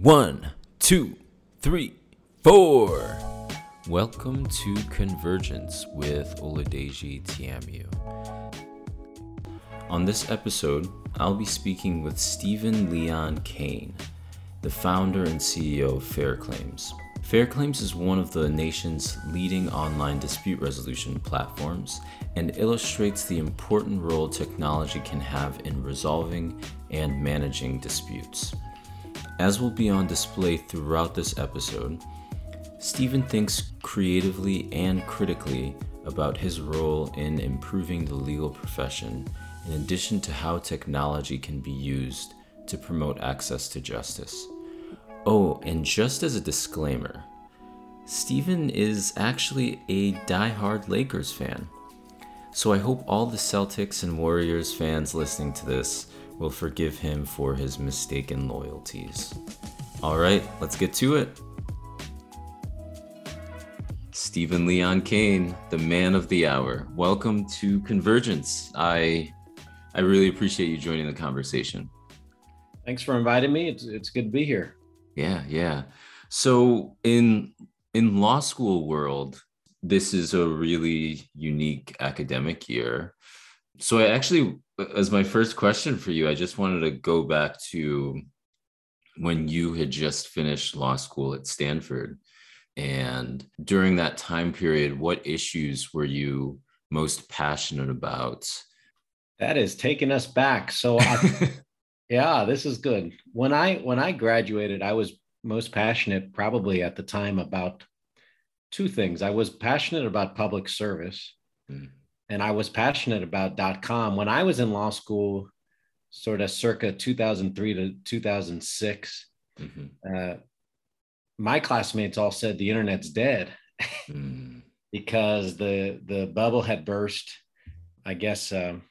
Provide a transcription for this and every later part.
One, two, three, four. Welcome to Convergence with Oladeji Tiamu. On this episode, I'll be speaking with Stephen Leon Kane, the founder and CEO of Fair Claims. Fair Claims is one of the nation's leading online dispute resolution platforms and illustrates the important role technology can have in resolving and managing disputes. As will be on display throughout this episode, Stephen thinks creatively and critically about his role in improving the legal profession, in addition to how technology can be used to promote access to justice. Oh, and just as a disclaimer, Stephen is actually a die-hard Lakers fan. So I hope all the Celtics and Warriors fans listening to this will forgive him for his mistaken loyalties. All right, let's get to it. Stephen Leon Kane, the man of the hour. Welcome to Convergence. I I really appreciate you joining the conversation. Thanks for inviting me. It's it's good to be here. Yeah, yeah. So in in law school world, this is a really unique academic year. So I actually as my first question for you, I just wanted to go back to when you had just finished law school at Stanford. And during that time period, what issues were you most passionate about? That is taking us back. So I, yeah, this is good. When I when I graduated, I was most passionate probably at the time about two things. I was passionate about public service. Mm. And I was passionate about dot com when I was in law school, sort of circa 2003 to 2006. Mm-hmm. Uh, my classmates all said the internet's dead mm. because the the bubble had burst. I guess um,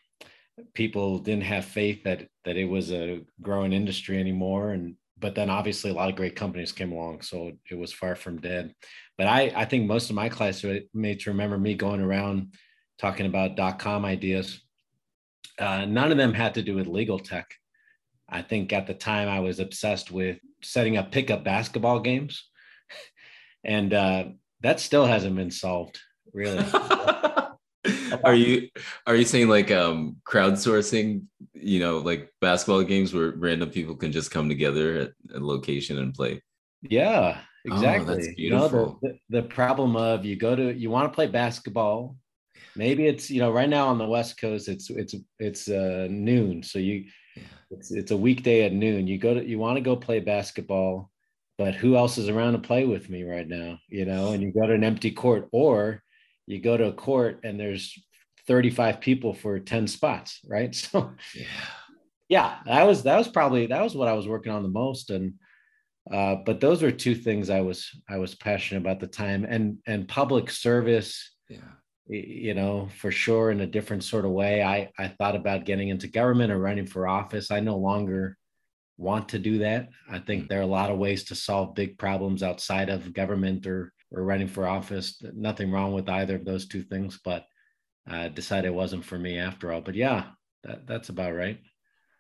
people didn't have faith that that it was a growing industry anymore, and but then obviously a lot of great companies came along, so it was far from dead. But I I think most of my classmates remember me going around talking about dot com ideas. Uh, none of them had to do with legal tech. I think at the time I was obsessed with setting up pickup basketball games, and uh, that still hasn't been solved, really. are you are you saying like um crowdsourcing you know like basketball games where random people can just come together at a location and play yeah exactly oh, that's beautiful. you know the, the, the problem of you go to you want to play basketball maybe it's you know right now on the west coast it's it's it's uh noon. So you it's it's a weekday at noon. You go to you want to go play basketball but who else is around to play with me right now you know? And you go to an empty court or you go to a court and there's 35 people for 10 spots right? So yeah. yeah that was that was probably that was what i was working on the most. And uh, but those are two things i was i was passionate about the time. And and public service yeah you know, for sure in a different sort of way. I, I thought about getting into government or running for office. I no longer want to do that. I think mm. there are a lot of ways to solve big problems outside of government or, or running for office. Nothing wrong with either of those two things, but I decided it wasn't for me after all. But yeah, that, that's about right.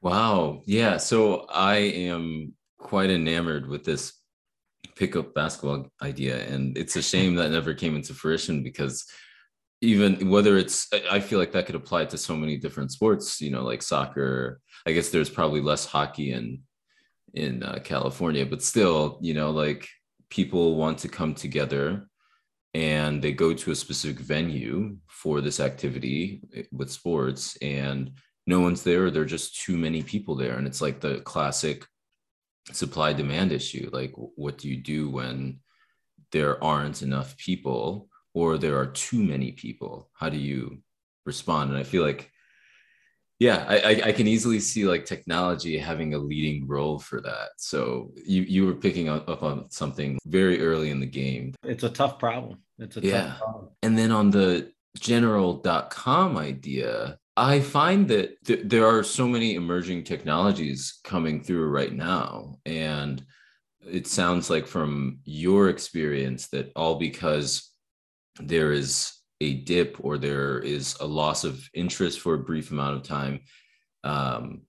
Wow. Yeah. So I am quite enamored with this pickup basketball idea. And it's a shame that never came into fruition because even whether it's i feel like that could apply to so many different sports you know like soccer. I guess there's probably less hockey in in uh, california but still you know like people want to come together and they go to a specific venue for this activity eh, with sports and no one's there or there are just too many people there. And it's like the classic supply demand issue like what do you do when there aren't enough people or there are too many people how do you respond? And i feel like yeah I, I can easily see like technology having a leading role for that. So you you were picking up on something very early in the game. It's a tough problem. It's a yeah. and then on the general.com idea i find that th- there are so many emerging technologies coming through right now. And it sounds like from your experience that all because there is a dip or there is a loss of interest for a brief amount of time um,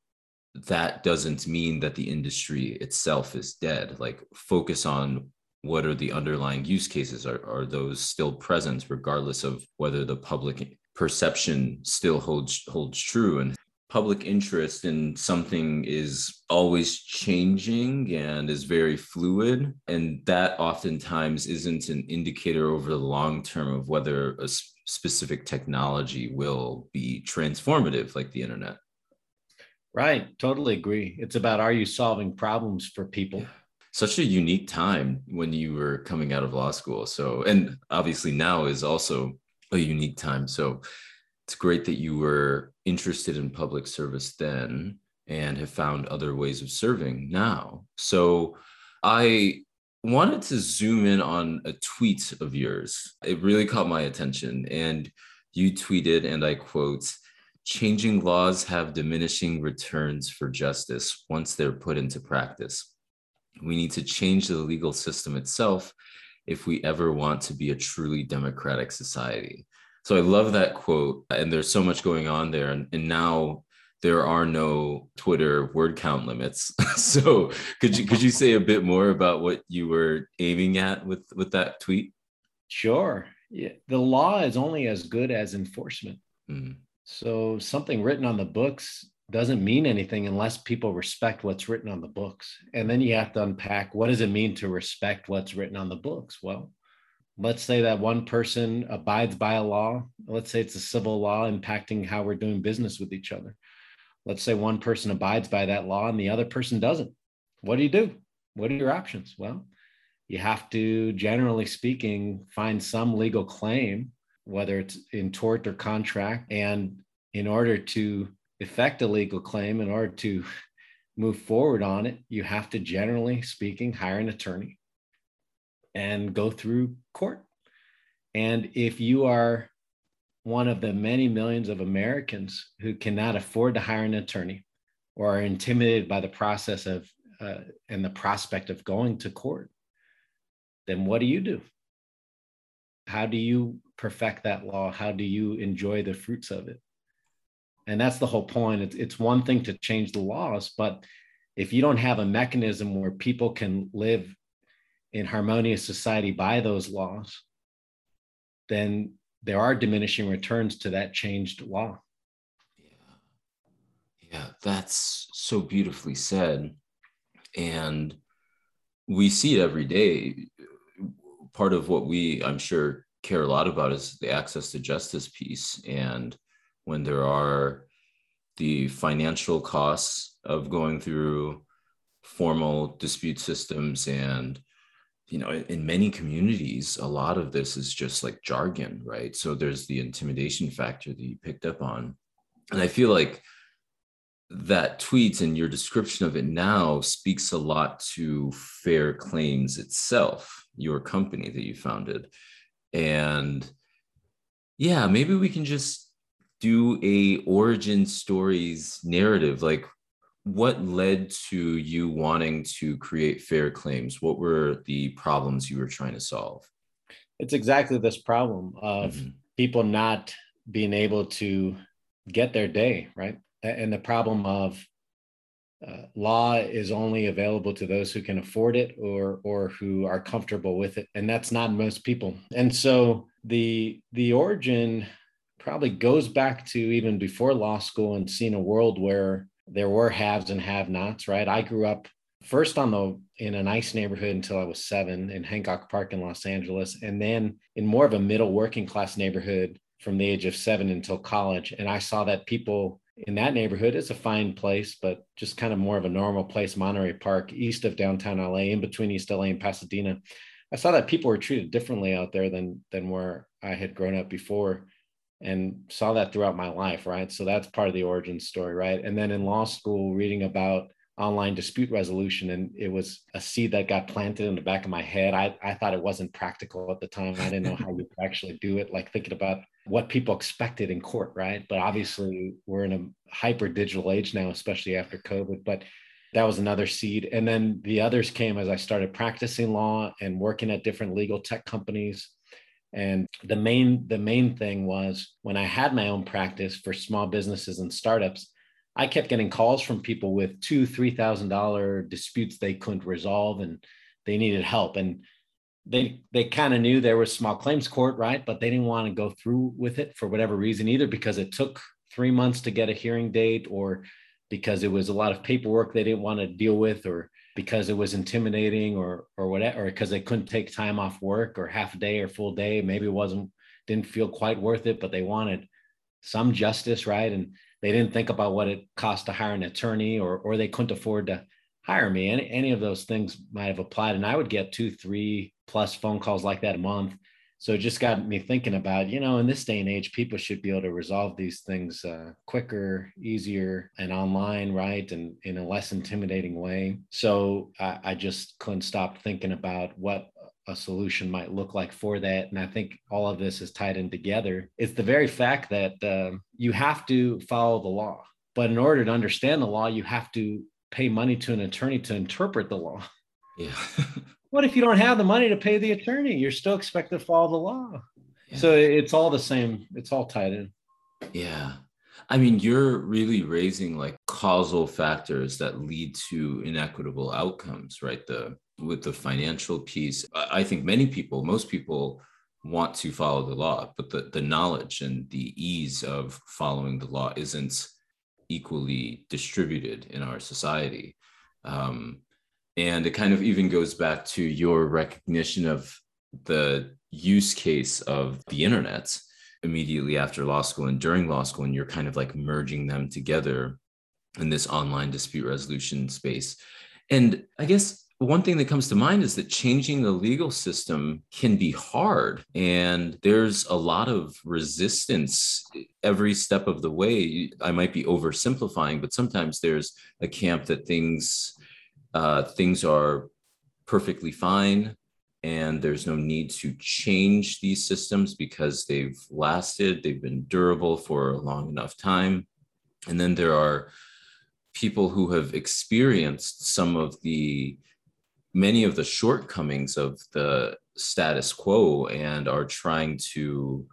that doesn't mean that the industry itself is dead. Like focus on what are the underlying use cases? Are, are those still present regardless of whether the public perception still holds holds true and public interest in something is always changing and is very fluid and that oftentimes isn't an indicator over the long term of whether a specific technology will be transformative like the internet. Right. Totally agree. It's about are you solving problems for people? Such a unique time when you were coming out of law school. So and obviously now is also a unique time. So it's great that you were interested in public service then and have found other ways of serving now. So I wanted to zoom in on a tweet of yours. It really caught my attention. And you tweeted, and I quote, changing laws have diminishing returns for justice once they're put into practice. We need to change the legal system itself if we ever want to be a truly democratic society. So I love that quote. And there's so much going on there. And, and now there are no Twitter word count limits. so could you could you say a bit more about what you were aiming at with with that tweet? Sure. Yeah. The law is only as good as enforcement. Mm. So something written on the books doesn't mean anything unless people respect what's written on the books. And then you have to unpack what does it mean to respect what's written on the books? Well, let's say that one person abides by a law let's say it's a civil law impacting how we're doing business with each other. Let's say one person abides by that law and the other person doesn't. What do you do? What are your options? Well you have to generally speaking find some legal claim whether it's in tort or contract and in order to effect a legal claim in order to move forward on it you have to generally speaking hire an attorney and go through court. And if you are one of the many millions of Americans who cannot afford to hire an attorney or are intimidated by the process of uh, and the prospect of going to court, then what do you do? How do you perfect that law? How do you enjoy the fruits of it? And that's the whole point. It's, it's one thing to change the laws, but if you don't have a mechanism where people can live in harmonious society by those laws, then there are diminishing returns to that changed law. Yeah. Yeah, that's so beautifully said. And we see it every day. Part of what we, I'm sure, care a lot about is the access to justice piece. And when there are the financial costs of going through formal dispute systems and you know in many communities a lot of this is just like jargon right? So there's the intimidation factor that you picked up on. And i feel like that tweet and your description of it now speaks a lot to fair claims itself your company that you founded. And yeah maybe we can just do a origin stories narrative. Like what led to you wanting to create fair claims? What were the problems you were trying to solve? It's exactly this problem of mm-hmm. people not being able to get their day right? And the problem of uh, law is only available to those who can afford it or or who are comfortable with it and that's not most people. And so the the origin probably goes back to even before law school and seeing a world where there were haves and have nots, right? I grew up first on the in a nice neighborhood until I was seven in Hancock Park in Los Angeles, and then in more of a middle working class neighborhood from the age of seven until college. And I saw that people in that neighborhood is a fine place, but just kind of more of a normal place, Monterey Park, east of downtown LA, in between East LA and Pasadena. I saw that people were treated differently out there than than where I had grown up before and saw that throughout my life, right? So that's part of the origin story, right? And then in law school, reading about online dispute resolution, and it was a seed that got planted in the back of my head. I, I thought it wasn't practical at the time. I didn't know how you could actually do it, like thinking about what people expected in court, right? But obviously, we're in a hyper digital age now, especially after COVID. But that was another seed. And then the others came as I started practicing law and working at different legal tech companies and the main the main thing was when I had my own practice for small businesses and startups, I kept getting calls from people with two, three thousand dollar disputes they couldn't resolve and they needed help. And they they kind of knew there was small claims court, right? But they didn't want to go through with it for whatever reason, either because it took three months to get a hearing date or because it was a lot of paperwork they didn't want to deal with or because it was intimidating or or whatever or because they couldn't take time off work or half a day or full day. Maybe it wasn't didn't feel quite worth it but they wanted some justice right? And they didn't think about what it cost to hire an attorney or or they couldn't afford to hire me. Any, any of those things might have applied. And i would get two three plus phone calls like that a month so it just got me thinking about you know in this day and age people should be able to resolve these things uh, quicker easier and online right? And in a less intimidating way. So I, I just couldn't stop thinking about what a solution might look like for that. And i think all of this is tied in together. It's the very fact that uh, you have to follow the law. But in order to understand the law you have to pay money to an attorney to interpret the law. Yeah What if you don't have the money to pay the attorney? You're still expected to follow the law. Yeah. So it's all the same. It's all tied in. Yeah. I mean, you're really raising like causal factors that lead to inequitable outcomes, right? The with the financial piece, I think many people, most people want to follow the law, but the, the knowledge and the ease of following the law isn't equally distributed in our society. Um, and it kind of even goes back to your recognition of the use case of the internet immediately after law school and during law school. And you're kind of like merging them together in this online dispute resolution space. And I guess one thing that comes to mind is that changing the legal system can be hard and there's a lot of resistance every step of the way i might be oversimplifying but sometimes there's a camp that things uh, things are perfectly fine and there's no need to change these systems because they've lasted, they've been durable for a long enough time. And then there are people who have experienced some of the many of the shortcomings of the status quo and are trying to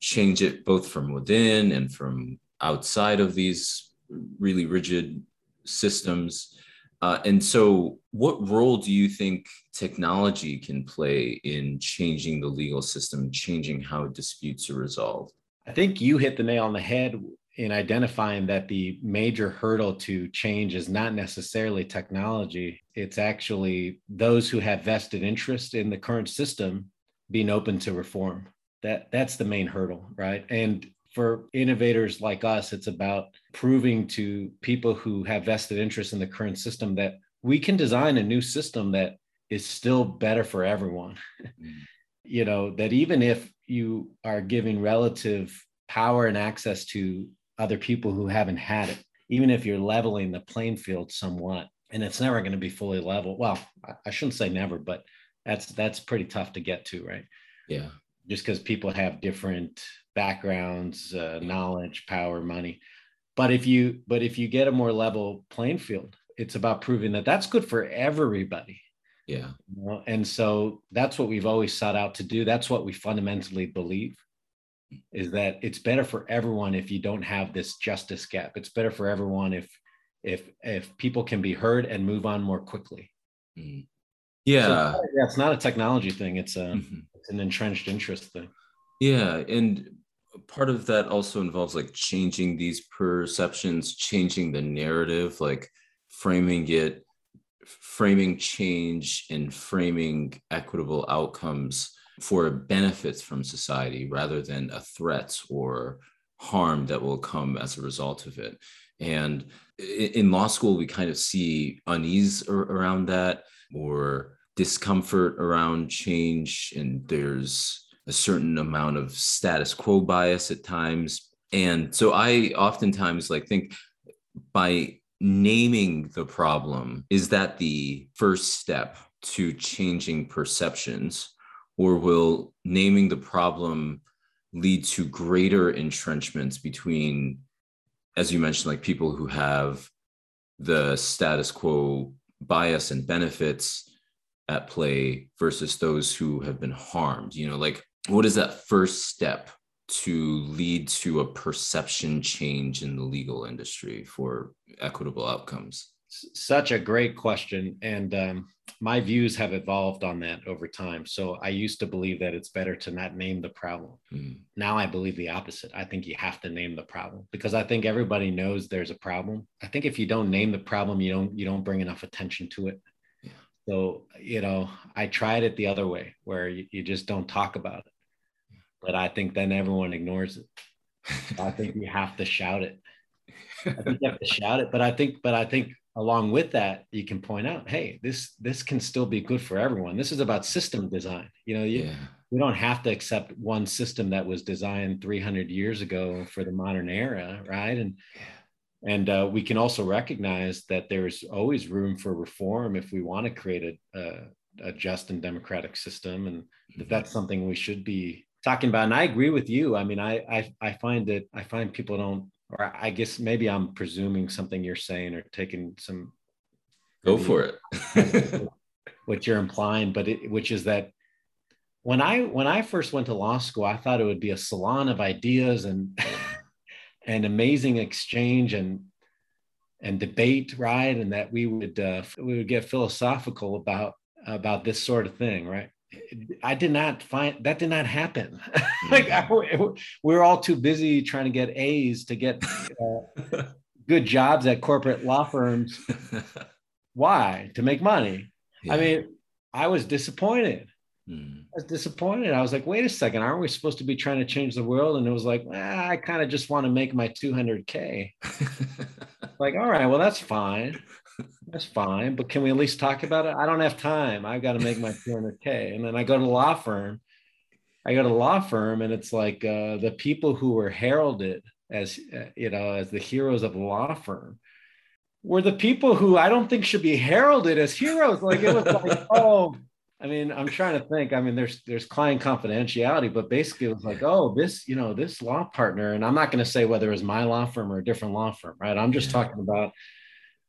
change it both from within and from outside of these really rigid systems uh, and so, what role do you think technology can play in changing the legal system, changing how disputes are resolved? I think you hit the nail on the head in identifying that the major hurdle to change is not necessarily technology. It's actually those who have vested interest in the current system being open to reform. That that's the main hurdle, right? And for innovators like us, it's about proving to people who have vested interest in the current system that we can design a new system that is still better for everyone. Mm. you know, that even if you are giving relative power and access to other people who haven't had it, even if you're leveling the playing field somewhat, and it's never going to be fully level. Well, I shouldn't say never, but that's that's pretty tough to get to, right? Yeah. Just because people have different backgrounds, uh, knowledge, power, money. But if you but if you get a more level playing field, it's about proving that that's good for everybody. Yeah. You know? And so that's what we've always sought out to do. That's what we fundamentally believe is that it's better for everyone if you don't have this justice gap. It's better for everyone if if if people can be heard and move on more quickly. Mm. Yeah. So, yeah, it's not a technology thing. It's a mm-hmm. it's an entrenched interest thing. Yeah, and part of that also involves like changing these perceptions, changing the narrative, like framing it, framing change and framing equitable outcomes for benefits from society rather than a threat or harm that will come as a result of it. And in law school, we kind of see unease around that or discomfort around change. And there's a certain amount of status quo bias at times. And so I oftentimes like think by naming the problem, is that the first step to changing perceptions? Or will naming the problem lead to greater entrenchments between, as you mentioned, like people who have the status quo bias and benefits at play versus those who have been harmed? You know, like what is that first step to lead to a perception change in the legal industry for equitable outcomes? Such a great question. And um, my views have evolved on that over time. So I used to believe that it's better to not name the problem. Mm. Now I believe the opposite. I think you have to name the problem because I think everybody knows there's a problem. I think if you don't name the problem, you don't you don't bring enough attention to it. Yeah. So, you know, I tried it the other way where you, you just don't talk about it. But I think then everyone ignores it. I think you have to shout it. I think you have to shout it. But I think, but I think along with that you can point out hey this this can still be good for everyone. This is about system design. You know you, yeah. we don't have to accept one system that was designed 300 years ago for the modern era right? And and uh, we can also recognize that there's always room for reform if we want to create a, a, a just and democratic system. And mm-hmm. that's something we should be talking about. And i agree with you. I mean I, I i find that i find people don't or I guess maybe I'm presuming something you're saying or taking some. Go for it. what you're implying, but it, which is that when I when I first went to law school, I thought it would be a salon of ideas and an amazing exchange and and debate, right? And that we would uh, we would get philosophical about about this sort of thing, right? I did not find that did not happen. like I, mm. we are all too busy trying to get A's to get uh, good jobs at corporate law firms. Why? To make money. Yeah. I mean, I was disappointed. Mm. I was disappointed. I was like, wait a second, aren't we supposed to be trying to change the world? And it was like, ah, I kind of just want to make my 200K. like, all right, well, that's fine. That's fine, but can we at least talk about it? I don't have time. I've got to make my 200K. And then I go to the law firm. I go to the law firm, and it's like uh, the people who were heralded as, uh, you know, as the heroes of the law firm were the people who I don't think should be heralded as heroes. Like it was like, oh, I mean, I'm trying to think. I mean, there's there's client confidentiality, but basically it was like, oh, this, you know, this law partner, and I'm not going to say whether it was my law firm or a different law firm, right? I'm just talking about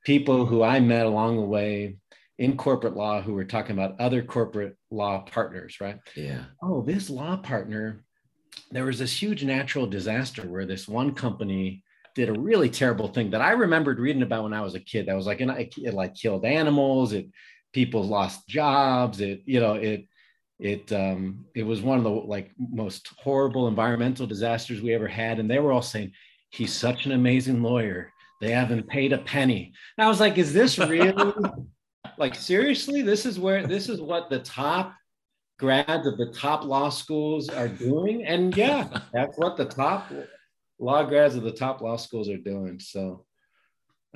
people who I met along the way in corporate law who were talking about other corporate law partners, right? Yeah. Oh, this law partner, there was this huge natural disaster where this one company did a really terrible thing that I remembered reading about when I was a kid. That was like, it, it like killed animals. It people lost jobs. It you know it it um, it was one of the like most horrible environmental disasters we ever had. And they were all saying he's such an amazing lawyer. They haven't paid a penny. And I was like, is this really like seriously? This is where this is what the top grads of the top law schools are doing. And yeah, that's what the top law grads of the top law schools are doing. So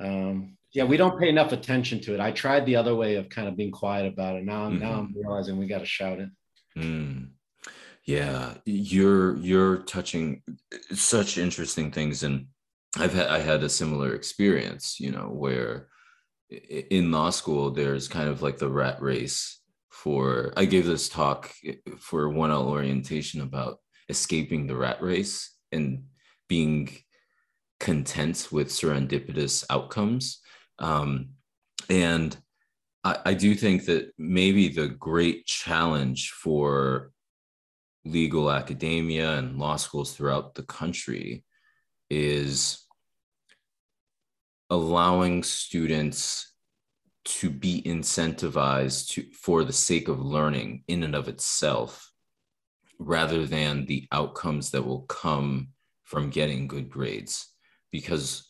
um, yeah, we don't pay enough attention to it. I tried the other way of kind of being quiet about it. Now, mm-hmm. now I'm realizing we got to shout it. Mm. Yeah, you're you're touching such interesting things, and I've had I had a similar experience, you know, where in law school there's kind of like the rat race for I gave this talk for 1L orientation about escaping the rat race and being content with serendipitous outcomes. Um, and I, I do think that maybe the great challenge for legal academia and law schools throughout the country is allowing students to be incentivized to for the sake of learning in and of itself rather than the outcomes that will come from getting good grades. Because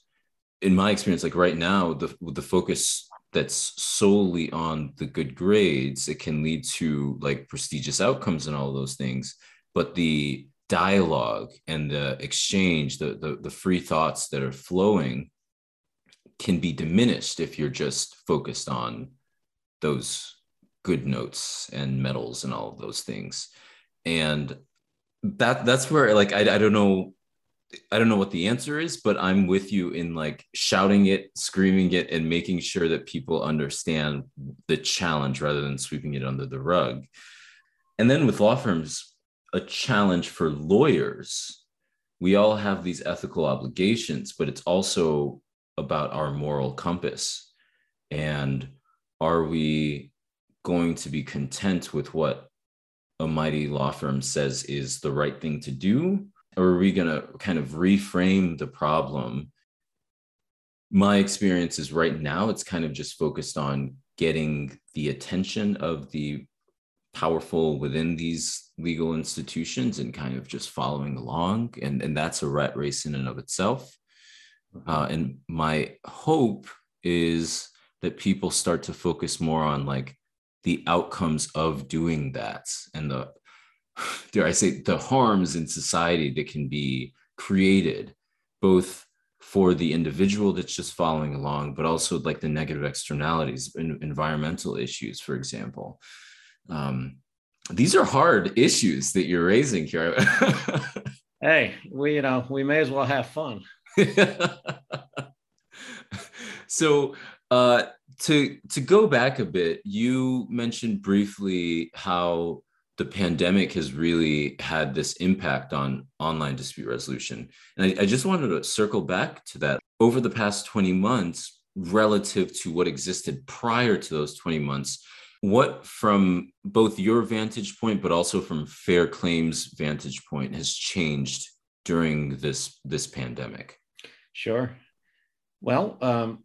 in my experience like right now the the focus that's solely on the good grades it can lead to like prestigious outcomes and all those things but the dialogue and the exchange the the, the free thoughts that are flowing can be diminished if you're just focused on those good notes and medals and all of those things. And that that's where like I, I don't know i don't know what the answer is but i'm with you in like shouting it screaming it and making sure that people understand the challenge rather than sweeping it under the rug. And then with law firms a challenge for lawyers. We all have these ethical obligations but it's also about our moral compass? And are we going to be content with what a mighty law firm says is the right thing to do? Or are we going to kind of reframe the problem? My experience is right now it's kind of just focused on getting the attention of the powerful within these legal institutions and kind of just following along. And, and that's a rat race in and of itself uh, and my hope is that people start to focus more on like the outcomes of doing that and the dare i say the harms in society that can be created both for the individual that's just following along but also like the negative externalities environmental issues for example. Um, these are hard issues that you're raising here. Hey we you know we may as well have fun so uh, to to go back a bit, you mentioned briefly how the pandemic has really had this impact on online dispute resolution, and I, I just wanted to circle back to that. Over the past twenty months, relative to what existed prior to those twenty months, what from both your vantage point but also from fair claims vantage point has changed during this this pandemic Sure. Well, um,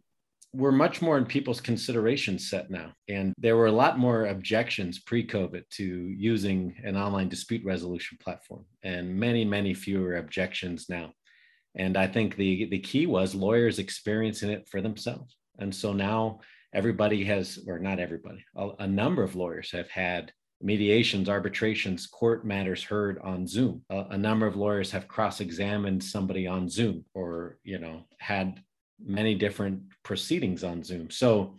we're much more in people's consideration set now. And there were a lot more objections pre COVID to using an online dispute resolution platform, and many, many fewer objections now. And I think the, the key was lawyers experiencing it for themselves. And so now everybody has, or not everybody, a, a number of lawyers have had mediations, arbitrations, court matters heard on Zoom. A, number of lawyers have cross-examined somebody on Zoom or, you know, had many different proceedings on Zoom. So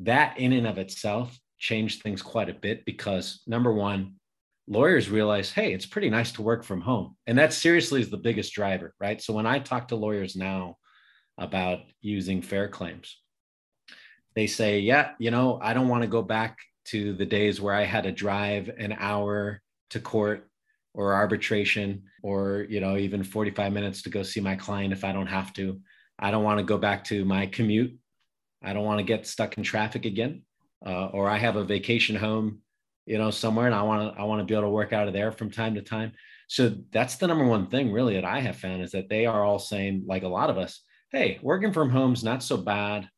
that in and of itself changed things quite a bit because number one, lawyers realize, hey, it's pretty nice to work from home. And that seriously is the biggest driver, right? So when I talk to lawyers now about using fair claims, they say, yeah, you know, I don't want to go back to the days where I had to drive an hour to court or arbitration or you know even 45 minutes to go see my client if I don't have to. I don't want to go back to my commute. I don't want to get stuck in traffic again. Uh, or I have a vacation home, you know, somewhere and I want to I want to be able to work out of there from time to time. So that's the number one thing really that I have found is that they are all saying like a lot of us, hey, working from home's not so bad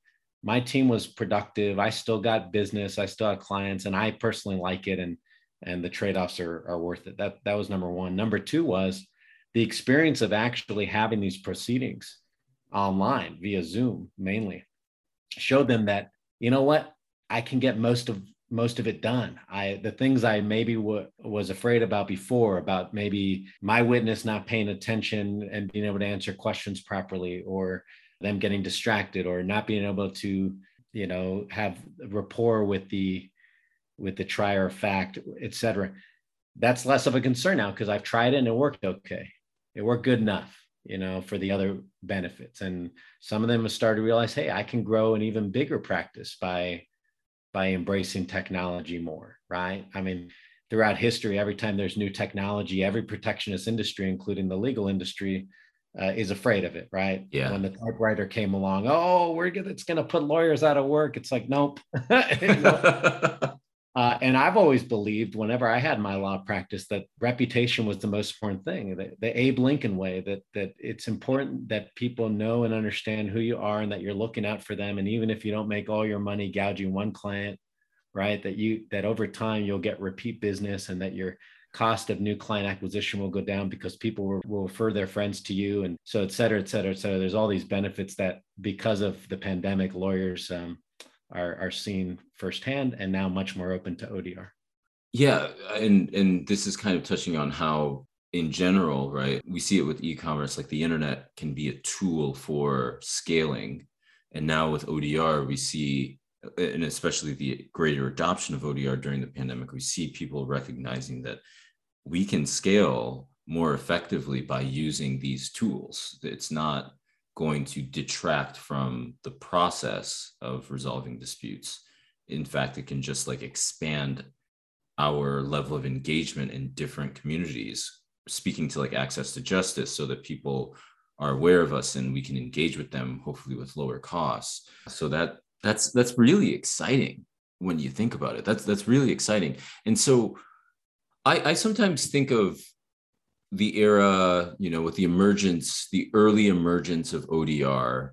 my team was productive. I still got business. I still have clients, and I personally like it. And and the trade-offs are, are worth it. That that was number one. Number two was the experience of actually having these proceedings online via Zoom mainly showed them that you know what I can get most of most of it done. I the things I maybe w- was afraid about before about maybe my witness not paying attention and being able to answer questions properly or them getting distracted or not being able to you know have rapport with the with the trier of fact etc that's less of a concern now because i've tried it and it worked okay. It worked good enough you know for the other benefits. And some of them have started to realize hey i can grow an even bigger practice by by embracing technology more right? I mean throughout history every time there's new technology every protectionist industry including the legal industry uh, is afraid of it, right? Yeah. When the typewriter came along, oh, we're gonna, it's going to put lawyers out of work. It's like, nope. uh, and I've always believed, whenever I had my law practice, that reputation was the most important thing. The, the Abe Lincoln way that that it's important that people know and understand who you are and that you're looking out for them. And even if you don't make all your money gouging one client, right, that you that over time you'll get repeat business and that you're cost of new client acquisition will go down because people will, will, refer their friends to you and so et cetera et cetera et cetera. There's all these benefits that because of the pandemic lawyers um, are, are firsthand and now much more open to odr yeah and and this is kind of touching on how in general right we see it with e-commerce like the internet can be a tool for scaling. And now with odr we see and especially the greater adoption of odr during the pandemic we see people recognizing that we can scale more effectively by using these tools. It's not going to detract from the process of resolving disputes. In fact, it can just like expand our level of engagement in different communities, speaking to like access to justice so that people are aware of us and we can engage with them hopefully with lower costs. So that that's that's really exciting when you think about it. That's that's really exciting. And so I, I sometimes think of the era, you know, with the emergence, the early emergence of ODR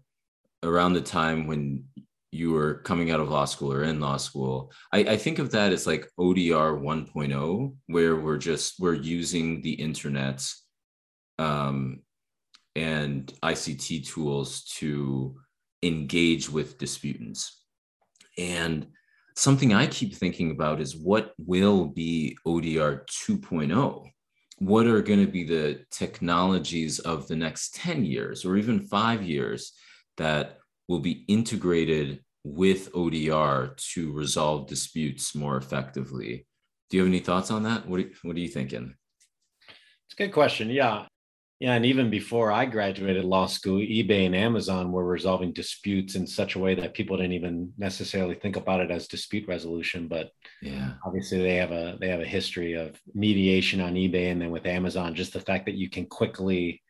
around the time when you were coming out of law school or in law school, I, I think of that as like ODR 1.0, where we're just we're using the internet um, and ICT tools to engage with disputants. And something I keep thinking about is what will be ODR 2.0? What are going to be the technologies of the next 10 years or even five years that will be integrated with ODR to resolve disputes more effectively? Do you have any thoughts on that? What are, what are you thinking? It's a good question. Yeah. Yeah, and even before I graduated law school, eBay and Amazon were resolving disputes in such a way that people didn't even necessarily think about it as dispute resolution. But yeah, obviously they have a they have a history of mediation on eBay, and then with Amazon, just the fact that you can quickly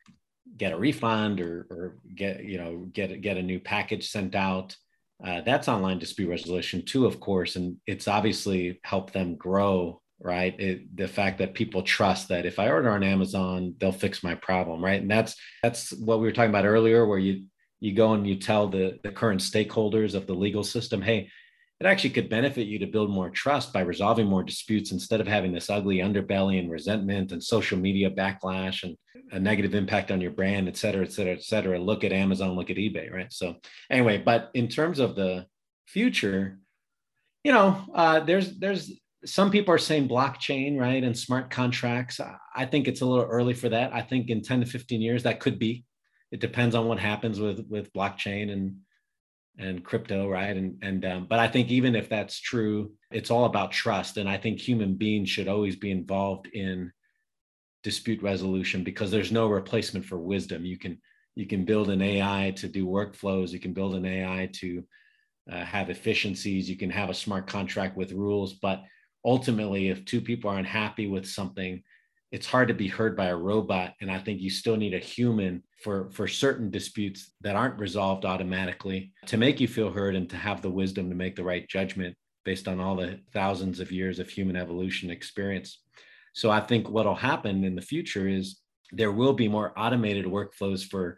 get a refund or or get you know get get a new package sent out. Uh, that's online dispute resolution too, of course, and it's obviously helped them grow right? It, the fact that people trust that if i order on amazon they'll fix my problem right? And that's that's what we were talking about earlier where you you go and you tell the the current stakeholders of the legal system hey it actually could benefit you to build more trust by resolving more disputes instead of having this ugly underbelly and resentment and social media backlash and a negative impact on your brand et cetera et cetera et cetera. Look at amazon look at ebay right? So anyway but in terms of the future you know uh, there's there's some people are saying blockchain, right, and smart contracts. I think it's a little early for that. I think in 10 to 15 years that could be. It depends on what happens with with blockchain and and crypto, right? And and um, but I think even if that's true, it's all about trust, and I think human beings should always be involved in dispute resolution because there's no replacement for wisdom. You can you can build an AI to do workflows. You can build an AI to uh, have efficiencies. You can have a smart contract with rules, but ultimately, if two people are unhappy with something, it's hard to be heard by a robot. And I think you still need a human for, for certain disputes that aren't resolved automatically to make you feel heard and to have the wisdom to make the right judgment based on all the thousands of years of human evolution experience. So I think what'll happen in the future is there will be more automated workflows for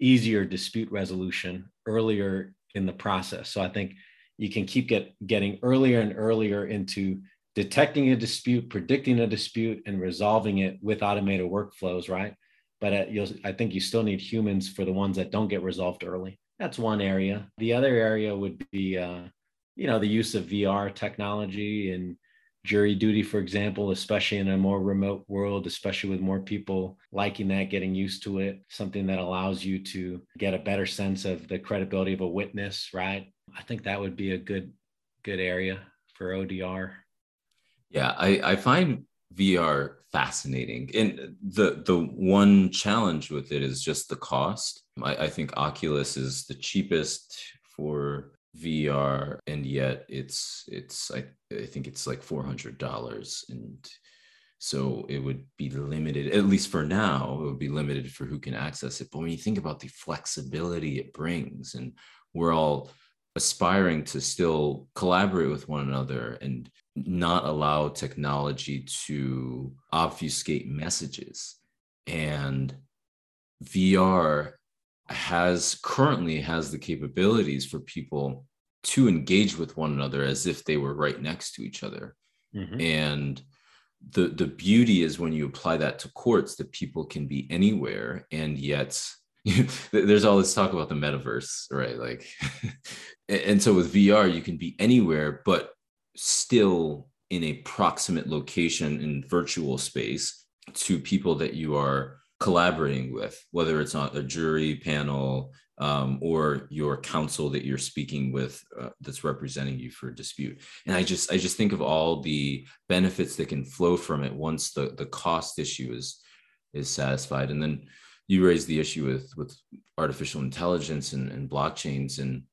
easier dispute resolution earlier in the process. So I think you can keep get, getting earlier and earlier into detecting a dispute, predicting a dispute, and resolving it with automated workflows, right? But uh, I think you still need humans for the ones that don't get resolved early. That's one area. The other area would be, uh, you know, the use of VR technology and jury duty, for example, especially in a more remote world, especially with more people liking that, getting used to it, something that allows you to get a better sense of the credibility of a witness, right? I think that would be a good, good area for ODR. Yeah, I, I find VR fascinating. And the the one challenge with it is just the cost. I, I think Oculus is the cheapest for VR, and yet it's it's I, I think it's like four hundred dollars, and so it would be limited at least for now. It would be limited for who can access it. But when you think about the flexibility it brings, and we're all aspiring to still collaborate with one another and not allow technology to obfuscate messages. And VR has currently has the capabilities for people to engage with one another as if they were right next to each other. Mm-hmm. And the the beauty is when you apply that to courts that people can be anywhere and yet there's all this talk about the metaverse right like and so with vr you can be anywhere but still in a proximate location in virtual space to people that you are collaborating with, whether it's on a jury panel um, or your counsel that you're speaking with uh, that's representing you for a dispute. And I just I just think of all the benefits that can flow from it once the the cost issue is is satisfied. And then you raise the issue with with artificial intelligence and, and blockchains and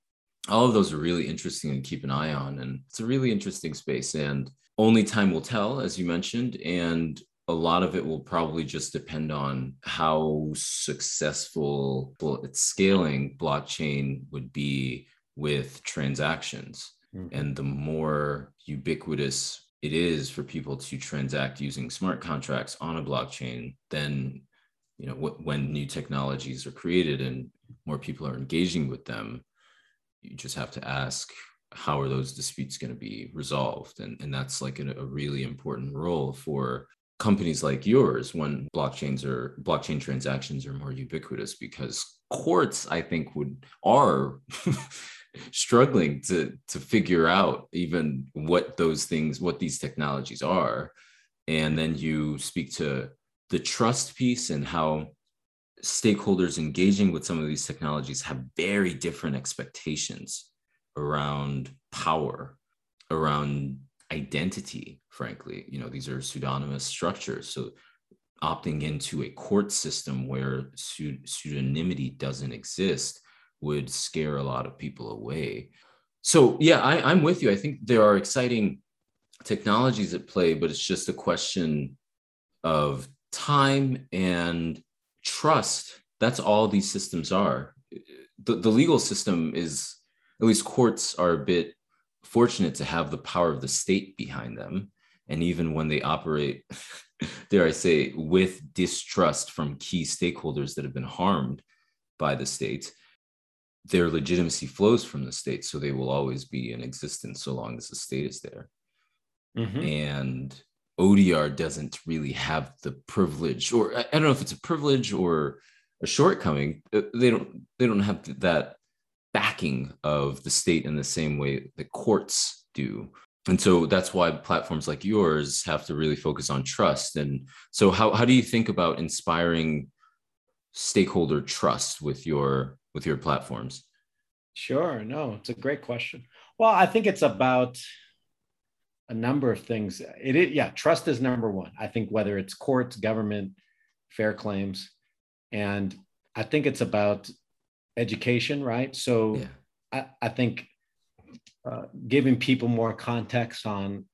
all of those are really interesting to keep an eye on. And it's a really interesting space. And only time will tell, as you mentioned. And a lot of it will probably just depend on how successful at scaling blockchain would be with transactions. Mm-hmm. And the more ubiquitous it is for people to transact using smart contracts on a blockchain, then you know when new technologies are created and more people are engaging with them, you just have to ask how are those disputes going to be resolved, and and that's like a, a really important role for companies like yours when blockchains or blockchain transactions are more ubiquitous because courts i think would are struggling to to figure out even what those things what these technologies are. And then you speak to the trust piece and how stakeholders engaging with some of these technologies have very different expectations around power around identity frankly you know these are pseudonymous structures so opting into a court system where pseudonymity doesn't exist would scare a lot of people away. So yeah, I, I'm with you. I think there are exciting technologies at play, but it's just a question of time and trust. That's all these systems are. The, the legal system is, at least courts are a bit fortunate to have the power of the state behind them. And even when they operate, dare I say, with distrust from key stakeholders that have been harmed by the state, their legitimacy flows from the state, so they will always be in existence so long as the state is there. Mm-hmm. And ODR doesn't really have the privilege, or I don't know if it's a privilege or a shortcoming. Uh, they don't they don't have that backing of the state in the same way that courts do. And so that's why platforms like yours have to really focus on trust. And so how, how do you think about inspiring stakeholder trust with your with your platforms? Sure. No, it's a great question. Well, I think it's about a number of things. It is, yeah, trust is number one. I think whether it's courts, government, fair claims, and I think it's about education, right? So yeah. I, I think uh, giving people more context on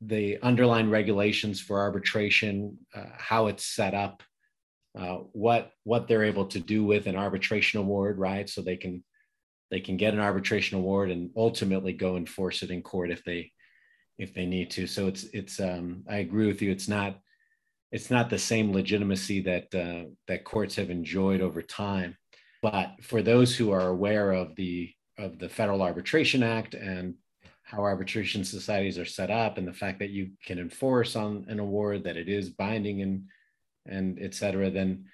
the underlying regulations for arbitration, uh, how it's set up, uh, what what they're able to do with an arbitration award, right? So they can they can get an arbitration award and ultimately go enforce it in court if they if they need to. So it's it's um, I agree with you. It's not it's not the same legitimacy that uh, that courts have enjoyed over time. But for those who are aware of the of the Federal Arbitration Act and how arbitration societies are set up and the fact that you can enforce on an award that it is binding and and et cetera, then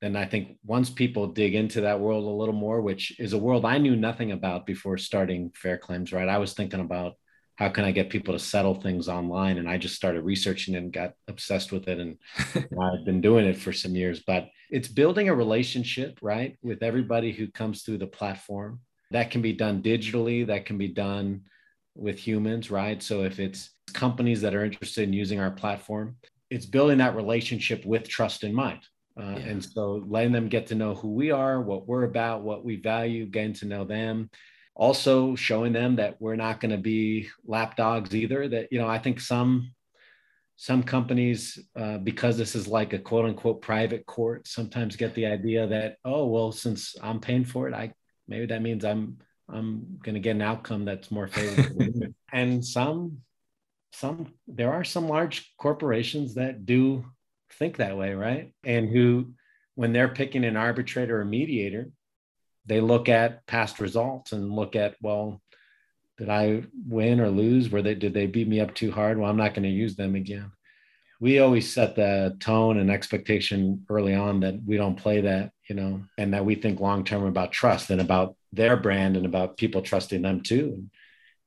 then I think once people dig into that world a little more, which is a world I knew nothing about before starting Fair Claims, right? I was thinking about how can I get people to settle things online, and I just started researching and got obsessed with it, and I've been doing it for some years. But it's building a relationship, right, with everybody who comes through the platform. That can be done digitally. That can be done with humans, right? So if it's companies that are interested in using our platform, it's building that relationship with trust in mind. Uh, yeah. And so letting them get to know who we are, what we're about, what we value, getting to know them. Also showing them that we're not going to be lapdogs either. That, you know, I think some some companies, uh, because this is like a quote unquote private court, sometimes get the idea that, oh, well, since I'm paying for it, I maybe that means I'm I'm going to get an outcome that's more favorable. and some some there are some large corporations that do think that way, right? And who, when they're picking an arbitrator or mediator, they look at past results and look at, well, did I win or lose? Were they did they beat me up too hard? Well, I'm not going to use them again. We always set the tone and expectation early on that we don't play that, you know, and that we think long term about trust and about their brand and about people trusting them too. And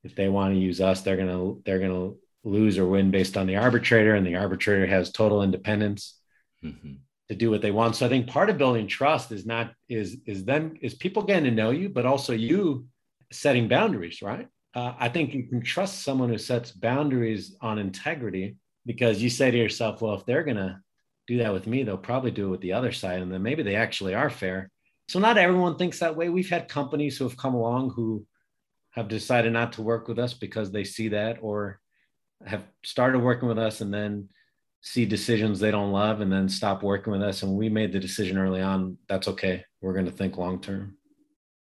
if they want to use us, they're gonna they're gonna lose or win based on the arbitrator, and the arbitrator has total independence mm-hmm. To do what they want. So I think part of building trust is not is is them is people getting to know you, but also you setting boundaries, right? Uh, I think you can trust someone who sets boundaries on integrity because you say to yourself, well, if they're gonna do that with me, they'll probably do it with the other side, and then maybe they actually are fair. So not everyone thinks that way. We've had companies who have come along who have decided not to work with us because they see that or have started working with us and then see decisions they don't love and then stop working with us. And we made the decision early on that's okay. We're going to think long term.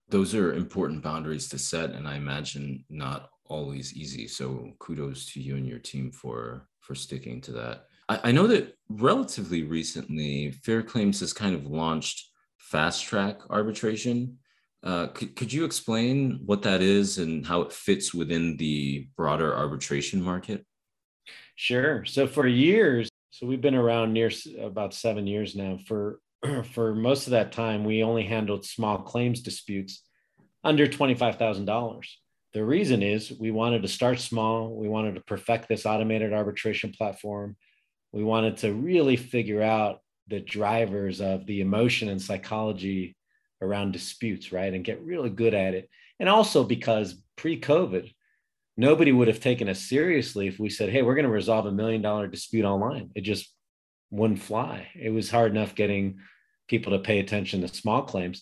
Those are important boundaries to set. And I imagine not always easy. So kudos to you and your team for for sticking to that. I, I know that relatively recently, Fair Claims has kind of launched fast track arbitration. Uh, could, could you explain what that is and how it fits within the broader arbitration market? Sure. So for years, so we've been around near about seven years now. For for most of that time, we only handled small claims disputes under $25,000. The reason is we wanted to start small. We wanted to perfect this automated arbitration platform. We wanted to really figure out the drivers of the emotion and psychology around disputes, right? And get really good at it. And also because pre COVID, nobody would have taken us seriously if we said, hey, we're going to resolve a million dollar dispute online. It just wouldn't fly. It was hard enough getting people to pay attention to small claims.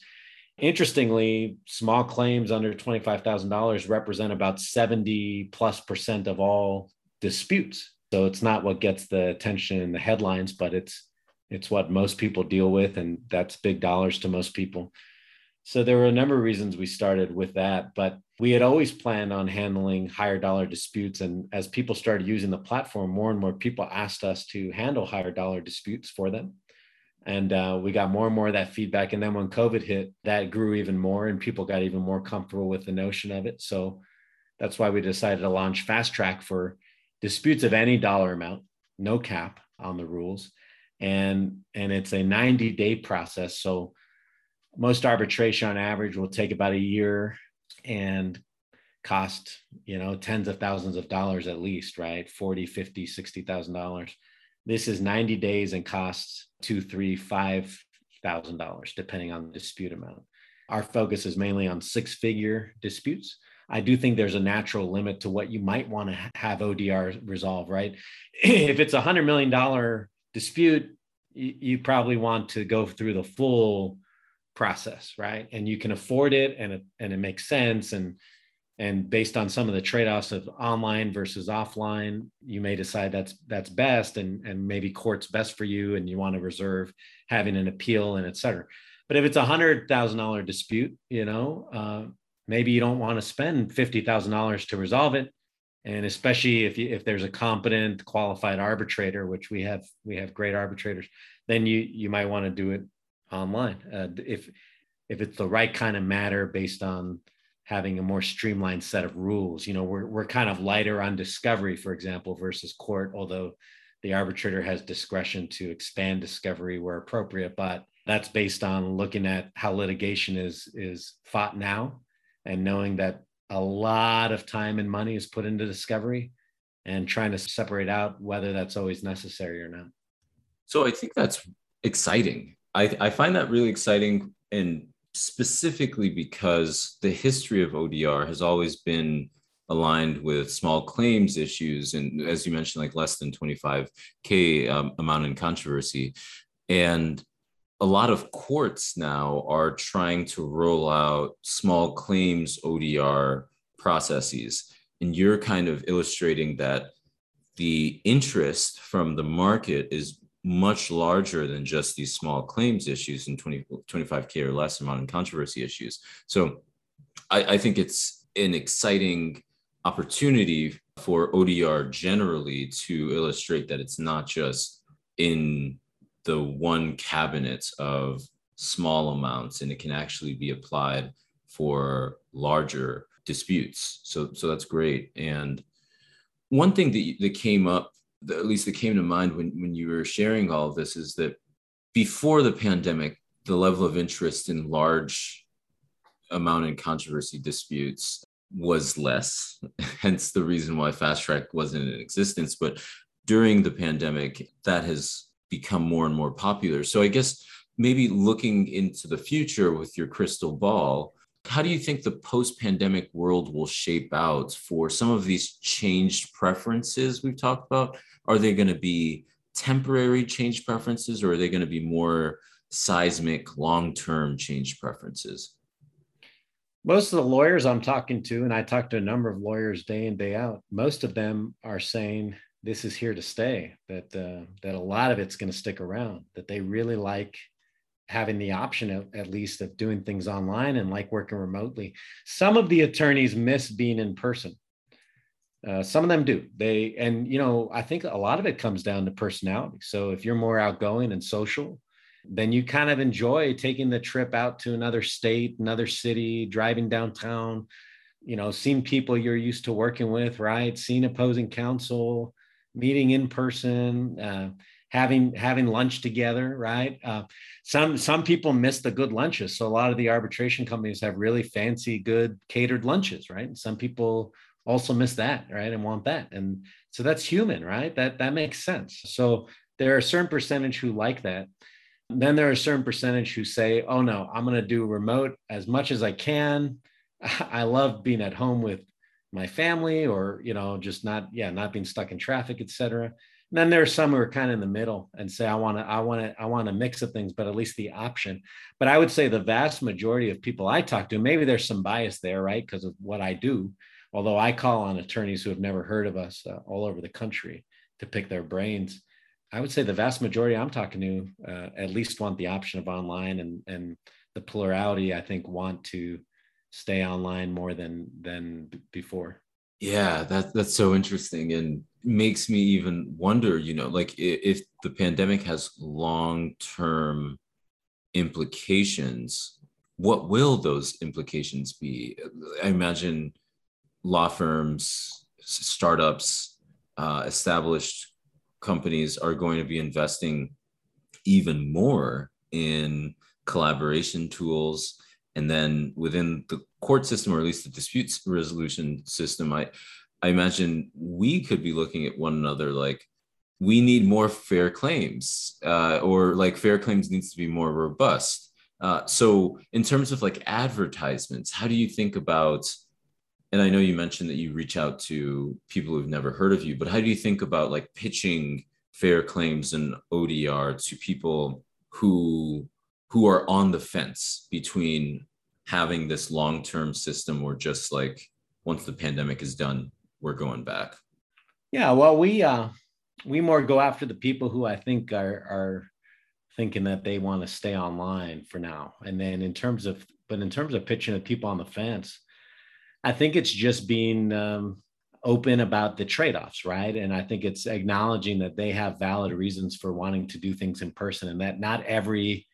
Interestingly, small claims under $25,000 represent about 70 plus percent of all disputes. So it's not what gets the attention in the headlines, but it's it's what most people deal with and that's big dollars to most people. So there were a number of reasons we started with that, but we had always planned on handling higher dollar disputes. And as people started using the platform more and more people asked us to handle higher dollar disputes for them. And uh, we got more and more of that feedback. And then when covid hit that grew even more and people got even more comfortable with the notion of it. So that's why we decided to launch fast track for disputes of any dollar amount no cap on the rules. And and it's a 90 day process. So most arbitration on average will take about a year and cost you know tens of thousands of dollars at least right 40 50 60 thousand dollars this is 90 days and costs two, three, five thousand dollars, depending on the dispute amount. Our focus is mainly on six-figure disputes. I do think there's a natural limit to what you might want to have ODR resolve, right? if it's a hundred million dollar dispute, you, you probably want to go through the full process, right? And you can afford it and it and it makes sense. And and based on some of the trade-offs of online versus offline you may decide that's that's best and and maybe court's best for you and you want to reserve having an appeal and et cetera but if it's a hundred thousand dollar dispute you know uh, maybe you don't want to spend fifty thousand dollars to resolve it and especially if you, if there's a competent qualified arbitrator which we have we have great arbitrators then you you might want to do it online uh, if if it's the right kind of matter based on having a more streamlined set of rules. You know, we're, we're kind of lighter on discovery, for example, versus court, although the arbitrator has discretion to expand discovery where appropriate, but that's based on looking at how litigation is is fought now and knowing that a lot of time and money is put into discovery and trying to separate out whether that's always necessary or not. So I think that's exciting. I, I find that really exciting and specifically because the history of ODR has always been aligned with small claims issues and as you mentioned like less than 25k um, amount in controversy. And a lot of courts now are trying to roll out small claims odr processes. And you're kind of illustrating that the interest from the market is much larger than just these small claims issues and 20, 25K or less amount in controversy issues. So I, I think it's an exciting opportunity for ODR generally to illustrate that it's not just in the one cabinet of small amounts and it can actually be applied for larger disputes. So, so that's great. And one thing that, that came up at least that came to mind when, when you were sharing all of this is that before the pandemic, the level of interest in large amount in controversy disputes was less, hence the reason why fast track wasn't in existence. But during the pandemic, that has become more and more popular. So I guess maybe looking into the future with your crystal ball, how do you think the post pandemic world will shape out for some of these changed preferences we've talked about? Are they going to be temporary change preferences or are they going to be more seismic long term change preferences? Most of the lawyers I'm talking to, and I talk to a number of lawyers day in, day out, most of them are saying this is here to stay, that, uh, that a lot of it's going to stick around, that they really like having the option of, at least of doing things online and like working remotely. Some of the attorneys miss being in person. Uh, some of them do. They and you know I think a lot of it comes down to personality. So if you're more outgoing and social, then you kind of enjoy taking the trip out to another state, another city, driving downtown, you know, seeing people you're used to working with, right? Seeing opposing counsel, meeting in person, uh, having having lunch together, right? Uh, some some people miss the good lunches, so a lot of the arbitration companies have really fancy, good catered lunches, right? And some people also miss that, right, and want that, and so that's human, right? That that makes sense. So there are a certain percentage who like that. Then there are a certain percentage who say, "Oh no, I'm going to do remote as much as I can." I love being at home with my family or, you know, just not, yeah, not being stuck in traffic, etc. And then there are some who are kind of in the middle and say, I want to, I want to, I want a mix of things, but at least the option. But I would say the vast majority of people I talk to, maybe there's some bias there, right? Because of what I do. Although I call on attorneys who have never heard of us uh, all over the country to pick their brains. I would say the vast majority I'm talking to uh, at least want the option of online and, and the plurality, I think, want to stay online more than than before yeah that that's so interesting and makes me even wonder you know like if the pandemic has long term implications what will those implications be i imagine law firms startups uh, established companies are going to be investing even more in collaboration tools. And then within the court system or at least the dispute resolution system i i imagine we could be looking at one another like we need more fair claims uh, or like fair claims needs to be more robust. Uh, so in terms of like advertisements how do you think about and i know you mentioned that you reach out to people who've never heard of you but how do you think about like pitching fair claims and odr to people who who are on the fence between having this long-term system or just like once the pandemic is done we're going back? Yeah well we uh we more go after the people who i think are are thinking that they want to stay online for now. And then in terms of but in terms of pitching to people on the fence i think it's just being um, open about the trade-offs right and i think it's acknowledging that they have valid reasons for wanting to do things in person and that not every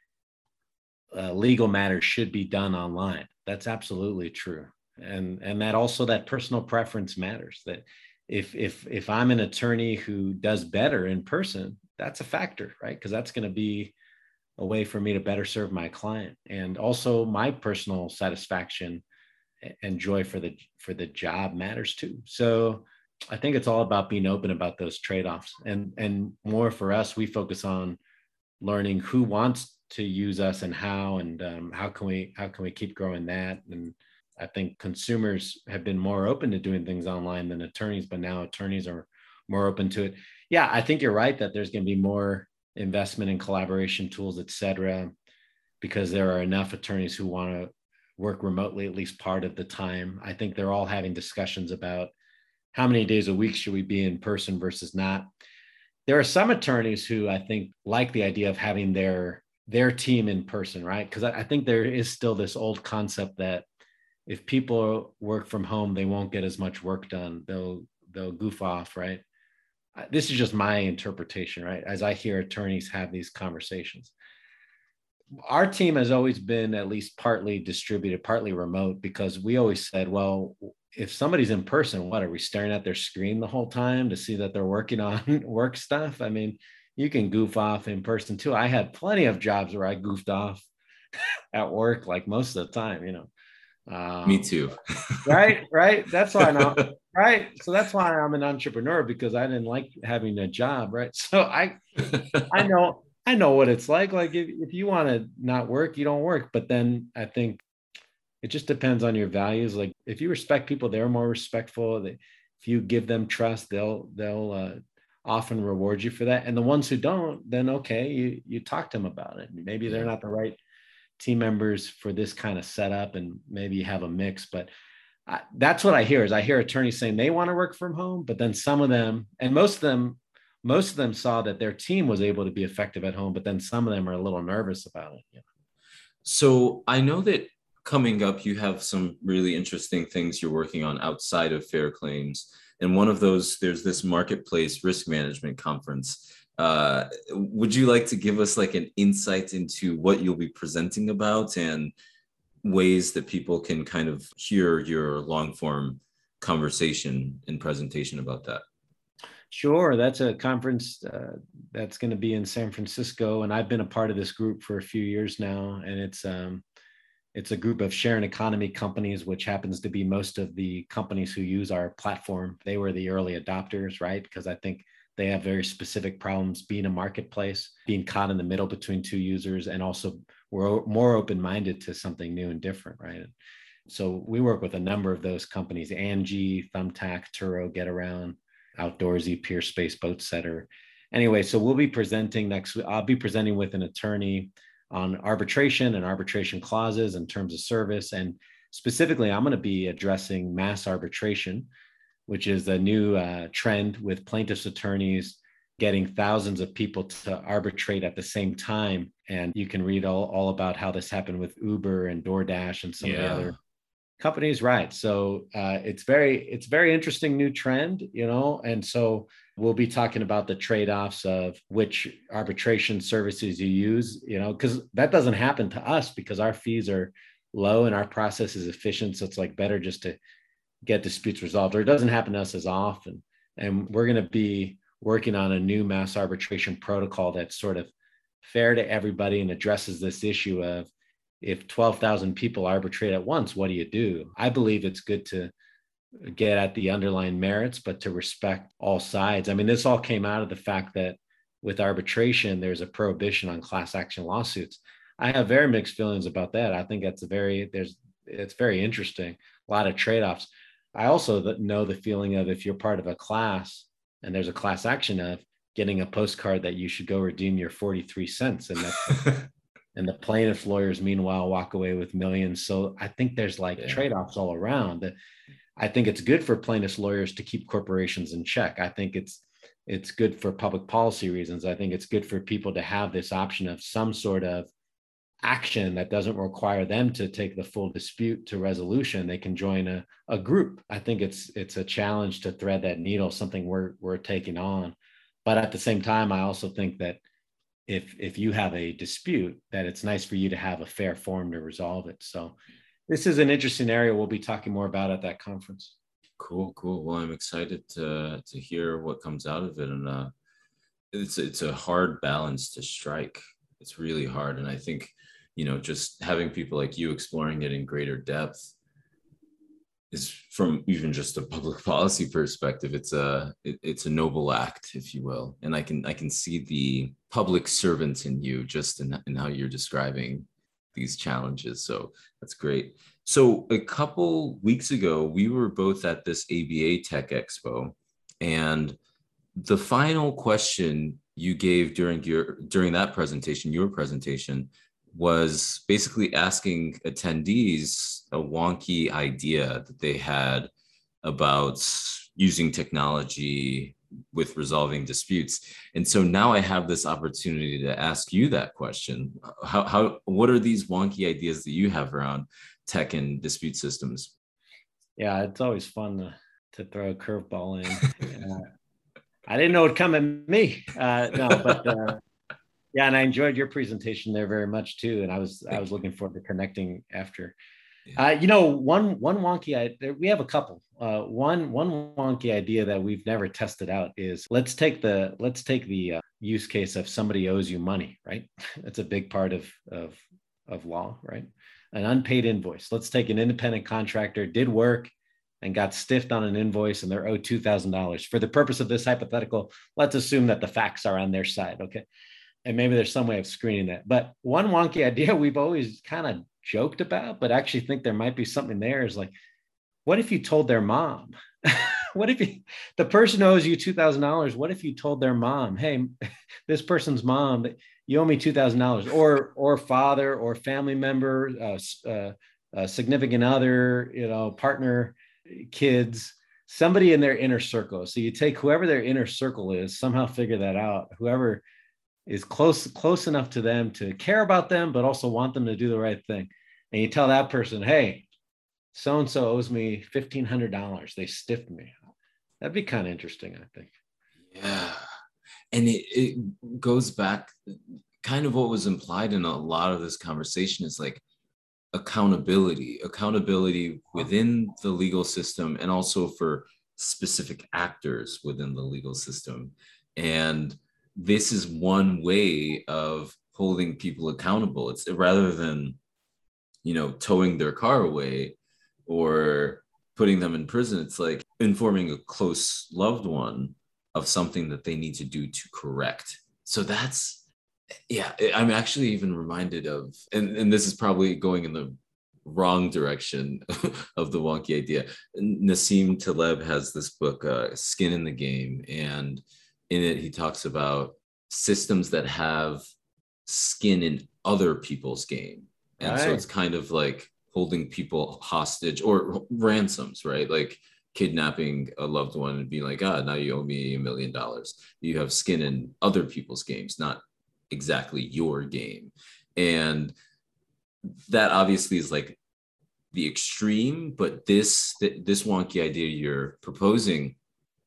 uh, legal matter should be done online. That's absolutely true. And and that also that personal preference matters. That if if if I'm an attorney who does better in person, that's a factor, right? Because that's going to be a way for me to better serve my client and also my personal satisfaction and joy for the for the job matters too. So I think it's all about being open about those trade-offs. And and more for us we focus on learning who wants to use us and how and um, how can we how can we keep growing that? And i think consumers have been more open to doing things online than attorneys but now attorneys are more open to it. Yeah i think you're right that there's going to be more investment in collaboration tools et cetera because there are enough attorneys who want to work remotely at least part of the time i think they're all having discussions about how many days a week should we be in person versus not there are some attorneys who i think like the idea of having their their team in person, right? Because I, I think there is still this old concept that if people work from home, they won't get as much work done. They'll they'll goof off, right? This is just my interpretation, right? As I hear attorneys have these conversations. Our team has always been at least partly distributed, partly remote, because we always said, well, if somebody's in person, what are we staring at their screen the whole time to see that they're working on work stuff? I mean, you can goof off in person too. I had plenty of jobs where I goofed off at work, like most of the time, you know. Um, Me too. right, right. That's why I'm right. So that's why I'm an entrepreneur because I didn't like having a job, right? So I, I know, I know what it's like. Like if, if you want to not work, you don't work. But then I think it just depends on your values. Like if you respect people, they're more respectful. They, if you give them trust, they'll they'll uh, often reward you for that. And the ones who don't, then okay, you you talk to them about it. Maybe they're not the right team members for this kind of setup, and maybe you have a mix. But I, that's what I hear is I hear attorneys saying they want to work from home, but then some of them, and most of them, most of them saw that their team was able to be effective at home, but then some of them are a little nervous about it. You know? So I know that coming up, you have some really interesting things you're working on outside of fair claims and one of those there's this marketplace risk management conference uh, would you like to give us like an insight into what you'll be presenting about and ways that people can kind of hear your long form conversation and presentation about that Sure, that's a conference uh, that's going to be in San Francisco, and I've been a part of this group for a few years now, and it's um, it's a group of sharing economy companies, which happens to be most of the companies who use our platform. They were the early adopters, right? Because I think they have very specific problems being a marketplace, being caught in the middle between two users, and also we're more open-minded to something new and different, right? So we work with a number of those companies: Angi, Thumbtack, Turo, Getaround outdoorsy Peerspace boat setter. Anyway, so we'll be presenting next. Week. I'll be presenting with an attorney on arbitration and arbitration clauses in terms of service. And specifically, I'm going to be addressing mass arbitration, which is a new uh, trend with plaintiffs' attorneys getting thousands of people to arbitrate at the same time. And you can read all, all about how this happened with Uber and DoorDash and some yeah. of the other companies right. So uh, it's very it's very interesting new trend you know and so we'll be talking about the trade-offs of which arbitration services you use you know because that doesn't happen to us because our fees are low and our process is efficient. So it's like better just to get disputes resolved or it doesn't happen to us as often. And we're going to be working on a new mass arbitration protocol that's sort of fair to everybody and addresses this issue of if 12,000 people arbitrate at once, what do you do? I believe it's good to get at the underlying merits, but to respect all sides. I mean, this all came out of the fact that with arbitration, there's a prohibition on class action lawsuits. I have very mixed feelings about that. I think that's a very, there's, it's very interesting, a lot of trade offs. I also know the feeling of if you're part of a class and there's a class action of getting a postcard that you should go redeem your 43 cents. And that's, and the plaintiff's lawyers meanwhile walk away with millions. So i think there's like yeah. trade-offs all around i think it's good for plaintiffs lawyers to keep corporations in check. I think it's it's good for public policy reasons. I think it's good for people to have this option of some sort of action that doesn't require them to take the full dispute to resolution. They can join a, a group. I think it's it's a challenge to thread that needle something we're we're taking on. But at the same time i also think that if if you have a dispute that it's nice for you to have a fair forum to resolve it. So this is an interesting area. We'll be talking more about at that conference. Cool cool. Well i'm excited to to hear what comes out of it. And uh it's it's a hard balance to strike. It's really hard. And i think you know just having people like you exploring it in greater depth is from even just a public policy perspective it's a it, it's a noble act if you will. And i can i can see the public servant in you just in, in how you're describing these challenges. So that's great. So a couple weeks ago we were both at this aba tech expo and the final question you gave during your during that presentation your presentation was basically asking attendees a wonky idea that they had about using technology with resolving disputes. And so now I have this opportunity to ask you that question. How, how what are these wonky ideas that you have around tech and dispute systems? Yeah, it's always fun to, to throw a curveball in. uh, I didn't know it'd come at me. Uh, no, but uh, yeah, and I enjoyed your presentation there very much too. And I was Thank I was looking forward to connecting after. Yeah. Uh, you know, one one wonky I we have a couple. Uh, one one wonky idea that we've never tested out is let's take the let's take the uh, use case of somebody owes you money, right? That's a big part of of of law, right? An unpaid invoice. Let's take an independent contractor did work and got stiffed on an invoice and they're owed two thousand dollars. For the purpose of this hypothetical, let's assume that the facts are on their side. Okay and maybe there's some way of screening that. But one wonky idea we've always kind of joked about, but actually think there might be something there is like, what if you told their mom? what if you, the person owes you two thousand dollars? What if you told their mom, "Hey, this person's mom, you owe me two thousand dollars," or or father or family member, uh, uh, a significant other, you know, partner, kids, somebody in their inner circle. So you take whoever their inner circle is, somehow figure that out. Whoever is close close enough to them to care about them, but also want them to do the right thing. And you tell that person, hey, so and so owes me fifteen hundred dollars. They stiffed me. That'd be kind of interesting, I think. Yeah. And it, it goes back kind of what was implied in a lot of this conversation is like accountability, accountability within the legal system and also for specific actors within the legal system. And this is one way of holding people accountable. It's rather than, you know, towing their car away or putting them in prison, it's like informing a close loved one of something that they need to do to correct. So that's yeah, I'm actually even reminded of, and, and this is probably going in the wrong direction of the wonky idea. Nassim Taleb has this book, uh, Skin in the Game, and in it he talks about systems that have skin in other people's game. And right. so it's kind of like holding people hostage or ransoms, right? Like kidnapping a loved one and being like, ah, now you owe me a million dollars. You have skin in other people's games, not exactly your game. And that obviously is like the extreme, but this this wonky idea you're proposing,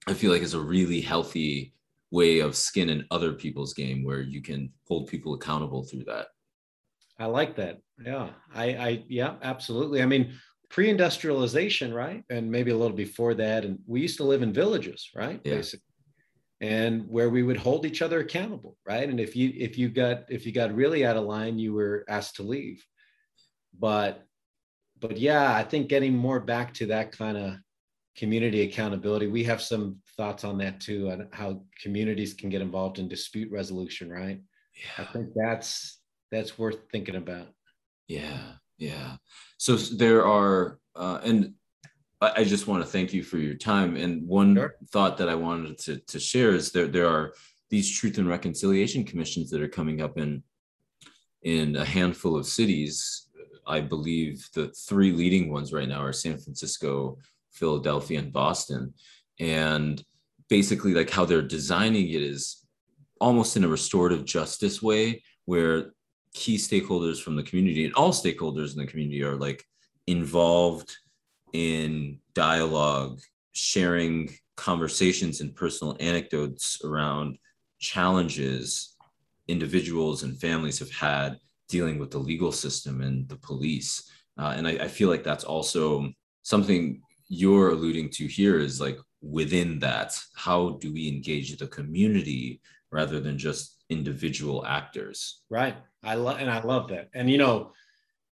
I feel like is a really healthy way of skin in other people's game where you can hold people accountable through that. I like that. Yeah. I I yeah, absolutely. I mean, pre-industrialization, right? And maybe a little before that. And we used to live in villages, right? Yeah. Basically and where we would hold each other accountable right and if you if you got if you got really out of line you were asked to leave but but yeah i think getting more back to that kind of community accountability we have some thoughts on that too on how communities can get involved in dispute resolution right yeah. i think that's that's worth thinking about yeah yeah so there are uh, and I just want to thank you for your time. And one sure. thought that I wanted to, to share is there, there are these truth and reconciliation commissions that are coming up in, in a handful of cities. I believe the three leading ones right now are San Francisco, Philadelphia, and Boston. And basically, like how they're designing it is almost in a restorative justice way, where key stakeholders from the community and all stakeholders in the community are like involved in dialogue, sharing conversations and personal anecdotes around challenges individuals and families have had dealing with the legal system and the police. Uh, and I, I feel like that's also something you're alluding to here is like within that, how do we engage the community rather than just individual actors? Right. I love and I love that. And you know,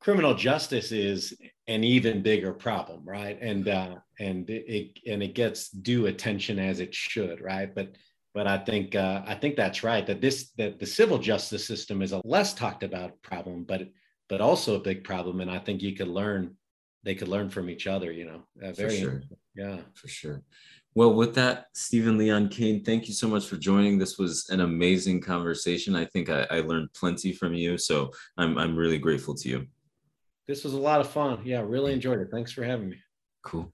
criminal justice is an even bigger problem, right? And uh, and it and it gets due attention as it should, right? But but I think uh, I think that's right that this that the civil justice system is a less talked about problem, but but also a big problem, and I think you could learn they could learn from each other, you know. Uh, very sure. yeah, for sure. Well, with that, Stephen Leon Kane, thank you so much for joining. This was an amazing conversation. I think I, I learned plenty from you, so I'm I'm really grateful to you. This was a lot of fun. Yeah, really enjoyed it. Thanks for having me. Cool.